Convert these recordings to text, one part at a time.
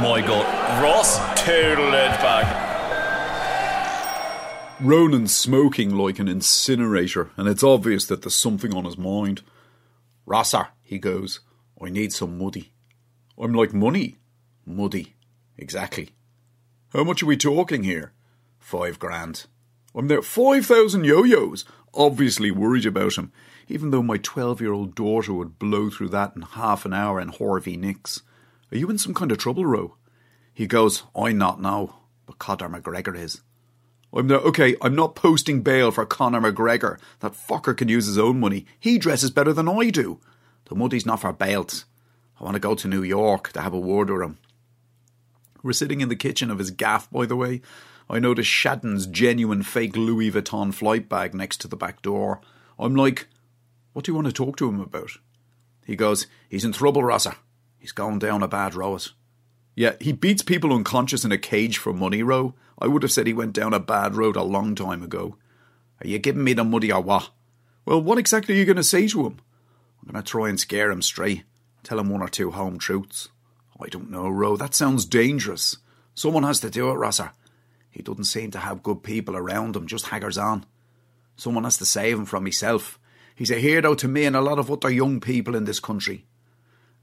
My god. Ross total it back. Ronan's smoking like an incinerator, and it's obvious that there's something on his mind. Rosser, he goes, I need some muddy. I'm like, money? Muddy. Exactly. How much are we talking here? Five grand. I'm there. Five thousand yo-yos. Obviously worried about him, even though my twelve-year-old daughter would blow through that in half an hour in Harvey Nicks. Are you in some kind of trouble, Ro? He goes, I'm not now, but Conor McGregor is. I'm there. Okay, I'm not posting bail for Conor McGregor. That fucker can use his own money. He dresses better than I do. The money's not for bails. I want to go to New York to have a word with him. We're sitting in the kitchen of his gaff, by the way. I notice Shadden's genuine fake Louis Vuitton flight bag next to the back door. I'm like, what do you want to talk to him about? He goes, he's in trouble, Rosser. He's going down a bad road. Yeah, he beats people unconscious in a cage for money, Ro. I would have said he went down a bad road a long time ago. Are you giving me the money or what? Well, what exactly are you going to say to him? I'm going to try and scare him straight. Tell him one or two home truths. I don't know, Ro. That sounds dangerous. Someone has to do it, Rosser. He doesn't seem to have good people around him, just haggers on. Someone has to save him from himself. He's a hero to me and a lot of other young people in this country.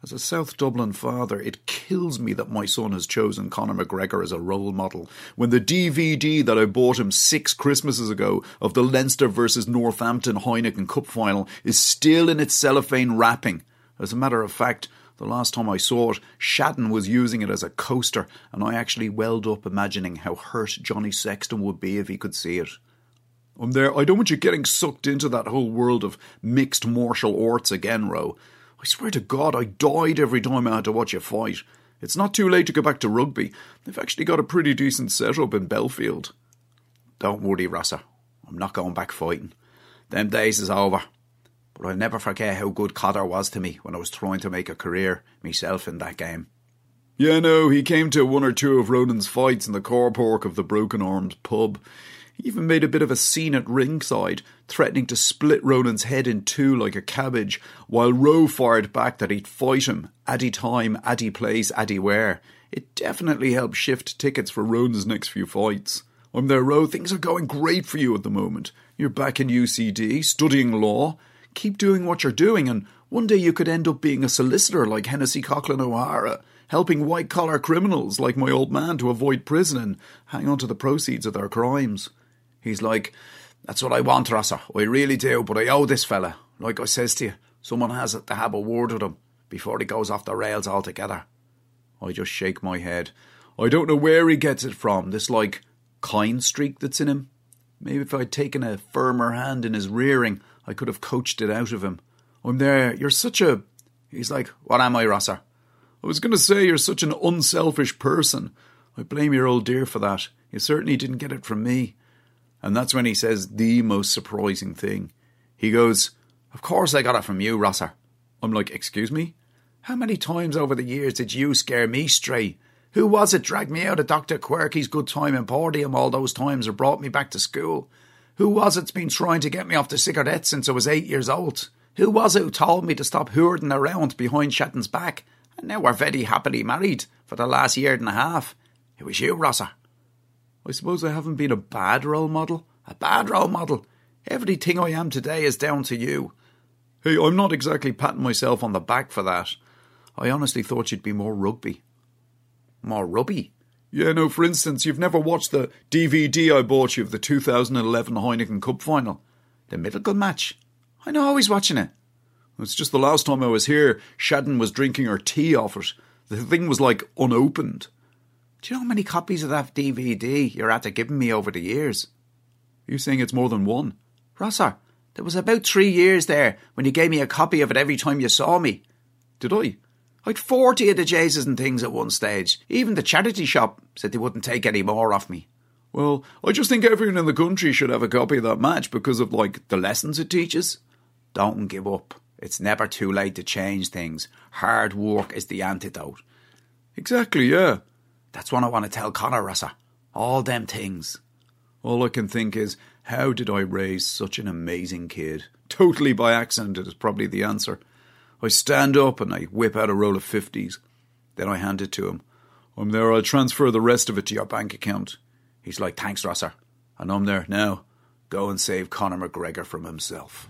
As a South Dublin father, it kills me that my son has chosen Conor McGregor as a role model when the DVD that I bought him six Christmases ago of the Leinster versus Northampton Heineken Cup final is still in its cellophane wrapping. As a matter of fact, the last time I saw it, Shadden was using it as a coaster, and I actually welled up imagining how hurt Johnny Sexton would be if he could see it. I'm there. I don't want you getting sucked into that whole world of mixed martial arts again, Ro. I swear to God, I died every time I had to watch a fight. It's not too late to go back to rugby. They've actually got a pretty decent setup in Belfield. Don't worry, Rosser. I'm not going back fighting. Them days is over. But I'll never forget how good Cotter was to me when I was trying to make a career myself in that game. Yeah, no, he came to one or two of Ronan's fights in the car park of the Broken Arms pub. He even made a bit of a scene at ringside, threatening to split Ronan's head in two like a cabbage, while Ro fired back that he'd fight him, addy time, addy place, addy where. It definitely helped shift tickets for Ronan's next few fights. I'm there, Ro. Things are going great for you at the moment. You're back in UCD, studying law. Keep doing what you're doing, and one day you could end up being a solicitor like Hennessy Coghlan O'Hara, helping white collar criminals like my old man to avoid prison and hang on to the proceeds of their crimes. He's like, That's what I want, Rosser. I really do, but I owe this fella. Like I says to you, someone has to have a word with him before he goes off the rails altogether. I just shake my head. I don't know where he gets it from, this like kind streak that's in him. Maybe if I'd taken a firmer hand in his rearing, I could have coached it out of him. I'm there, you're such a. He's like, What am I, Rosser? I was going to say you're such an unselfish person. I blame your old dear for that. You certainly didn't get it from me. And that's when he says the most surprising thing. He goes, Of course I got it from you, Rosser. I'm like, Excuse me? How many times over the years did you scare me stray? Who was it dragged me out of Dr. Quirky's good time and Emporium all those times or brought me back to school? Who was it's been trying to get me off the cigarette since I was eight years old? Who was it who told me to stop hoarding around behind Shadden's back? And now we're very happily married for the last year and a half. It was you, Rosser. I suppose I haven't been a bad role model. A bad role model. Everything I am today is down to you. Hey, I'm not exactly patting myself on the back for that. I honestly thought you'd be more rugby. More rugby? Yeah, no, for instance, you've never watched the DVD I bought you of the 2011 Heineken Cup final. The Middleton match. I know, I was watching it. It's just the last time I was here, Shadden was drinking her tea off it. The thing was like unopened. Do you know how many copies of that DVD you're after giving me over the years? You saying it's more than one? Rosser, there was about three years there when you gave me a copy of it every time you saw me. Did I? I'd 40 of the Jesus and things at one stage. Even the charity shop said they wouldn't take any more off me. Well, I just think everyone in the country should have a copy of that match because of, like, the lessons it teaches. Don't give up. It's never too late to change things. Hard work is the antidote. Exactly, yeah. That's what I want to tell Conor Rosser. All them things. All I can think is, how did I raise such an amazing kid? Totally by accident is probably the answer. I stand up and I whip out a roll of fifties. Then I hand it to him. I'm there, I'll transfer the rest of it to your bank account. He's like, thanks, Rosser. And I'm there, now, go and save Conor McGregor from himself.